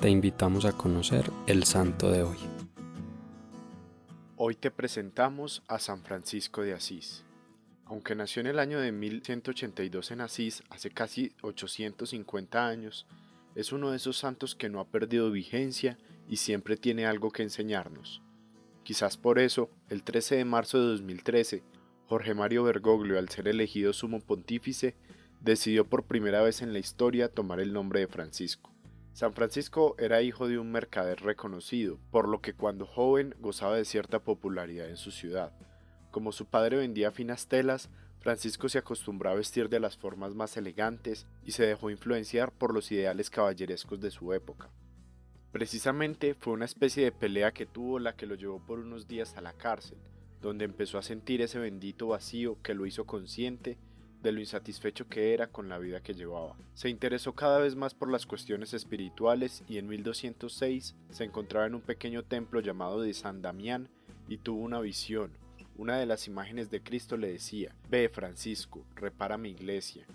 te invitamos a conocer el santo de hoy. Hoy te presentamos a San Francisco de Asís. Aunque nació en el año de 1182 en Asís, hace casi 850 años, es uno de esos santos que no ha perdido vigencia y siempre tiene algo que enseñarnos. Quizás por eso, el 13 de marzo de 2013, Jorge Mario Bergoglio, al ser elegido sumo pontífice, decidió por primera vez en la historia tomar el nombre de Francisco. San Francisco era hijo de un mercader reconocido, por lo que cuando joven gozaba de cierta popularidad en su ciudad. Como su padre vendía finas telas, Francisco se acostumbró a vestir de las formas más elegantes y se dejó influenciar por los ideales caballerescos de su época. Precisamente fue una especie de pelea que tuvo la que lo llevó por unos días a la cárcel, donde empezó a sentir ese bendito vacío que lo hizo consciente de lo insatisfecho que era con la vida que llevaba. Se interesó cada vez más por las cuestiones espirituales y en 1206 se encontraba en un pequeño templo llamado de San Damián y tuvo una visión. Una de las imágenes de Cristo le decía, Ve Francisco, repara mi iglesia.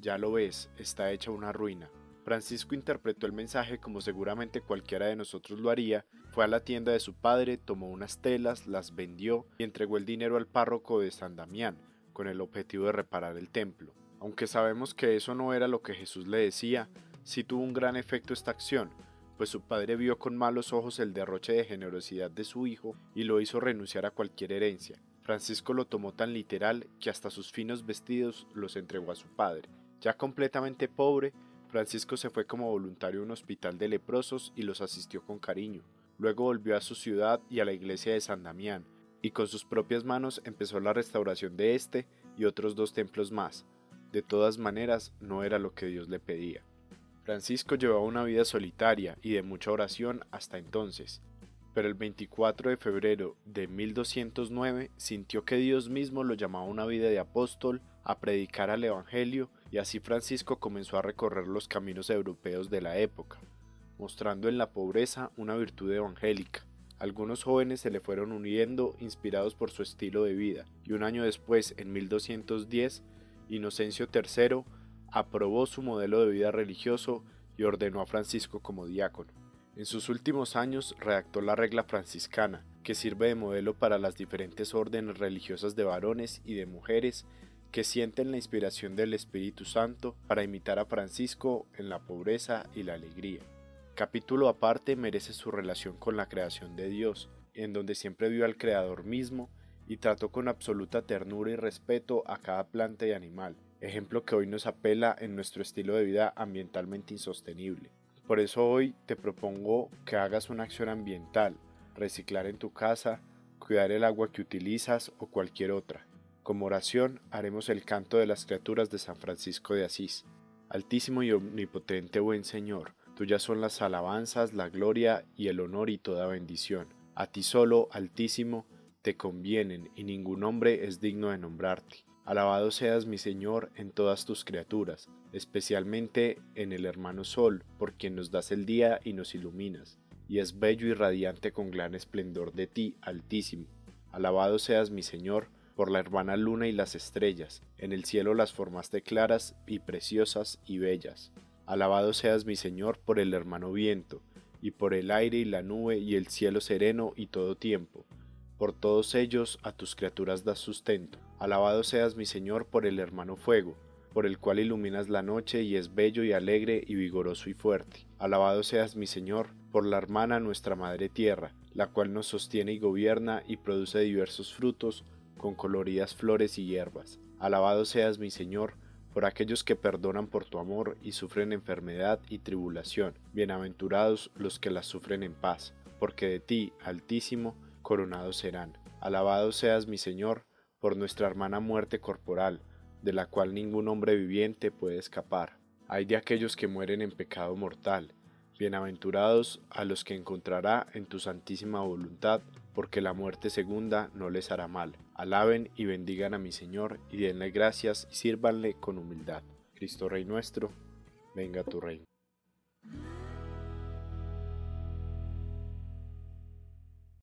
Ya lo ves, está hecha una ruina. Francisco interpretó el mensaje como seguramente cualquiera de nosotros lo haría, fue a la tienda de su padre, tomó unas telas, las vendió y entregó el dinero al párroco de San Damián, con el objetivo de reparar el templo. Aunque sabemos que eso no era lo que Jesús le decía, sí tuvo un gran efecto esta acción, pues su padre vio con malos ojos el derroche de generosidad de su hijo y lo hizo renunciar a cualquier herencia. Francisco lo tomó tan literal que hasta sus finos vestidos los entregó a su padre. Ya completamente pobre, Francisco se fue como voluntario a un hospital de leprosos y los asistió con cariño. Luego volvió a su ciudad y a la iglesia de San Damián, y con sus propias manos empezó la restauración de este y otros dos templos más. De todas maneras, no era lo que Dios le pedía. Francisco llevaba una vida solitaria y de mucha oración hasta entonces, pero el 24 de febrero de 1209 sintió que Dios mismo lo llamaba a una vida de apóstol, a predicar al Evangelio, y así Francisco comenzó a recorrer los caminos europeos de la época, mostrando en la pobreza una virtud evangélica, algunos jóvenes se le fueron uniendo inspirados por su estilo de vida, y un año después, en 1210, Inocencio III aprobó su modelo de vida religioso y ordenó a Francisco como diácono. En sus últimos años redactó la regla franciscana, que sirve de modelo para las diferentes órdenes religiosas de varones y de mujeres que sienten la inspiración del Espíritu Santo para imitar a Francisco en la pobreza y la alegría capítulo aparte merece su relación con la creación de Dios, en donde siempre vio al Creador mismo y trató con absoluta ternura y respeto a cada planta y animal, ejemplo que hoy nos apela en nuestro estilo de vida ambientalmente insostenible. Por eso hoy te propongo que hagas una acción ambiental, reciclar en tu casa, cuidar el agua que utilizas o cualquier otra. Como oración haremos el canto de las criaturas de San Francisco de Asís. Altísimo y omnipotente buen Señor, Tuyas son las alabanzas, la gloria y el honor y toda bendición. A ti solo, Altísimo, te convienen, y ningún hombre es digno de nombrarte. Alabado seas mi Señor en todas tus criaturas, especialmente en el hermano Sol, por quien nos das el día y nos iluminas, y es bello y radiante con gran esplendor de ti, Altísimo. Alabado seas mi Señor, por la hermana luna y las estrellas, en el cielo las formaste claras y preciosas y bellas. Alabado seas mi Señor por el hermano viento, y por el aire y la nube y el cielo sereno y todo tiempo. Por todos ellos a tus criaturas das sustento. Alabado seas mi Señor por el hermano fuego, por el cual iluminas la noche y es bello y alegre y vigoroso y fuerte. Alabado seas mi Señor por la hermana nuestra Madre Tierra, la cual nos sostiene y gobierna y produce diversos frutos con coloridas flores y hierbas. Alabado seas mi Señor por aquellos que perdonan por tu amor y sufren enfermedad y tribulación. Bienaventurados los que las sufren en paz, porque de ti, Altísimo, coronados serán. Alabado seas mi Señor, por nuestra hermana muerte corporal, de la cual ningún hombre viviente puede escapar. Hay de aquellos que mueren en pecado mortal, Bienaventurados a los que encontrará en tu santísima voluntad, porque la muerte segunda no les hará mal. Alaben y bendigan a mi Señor, y denle gracias y sírvanle con humildad. Cristo Rey nuestro, venga tu reino.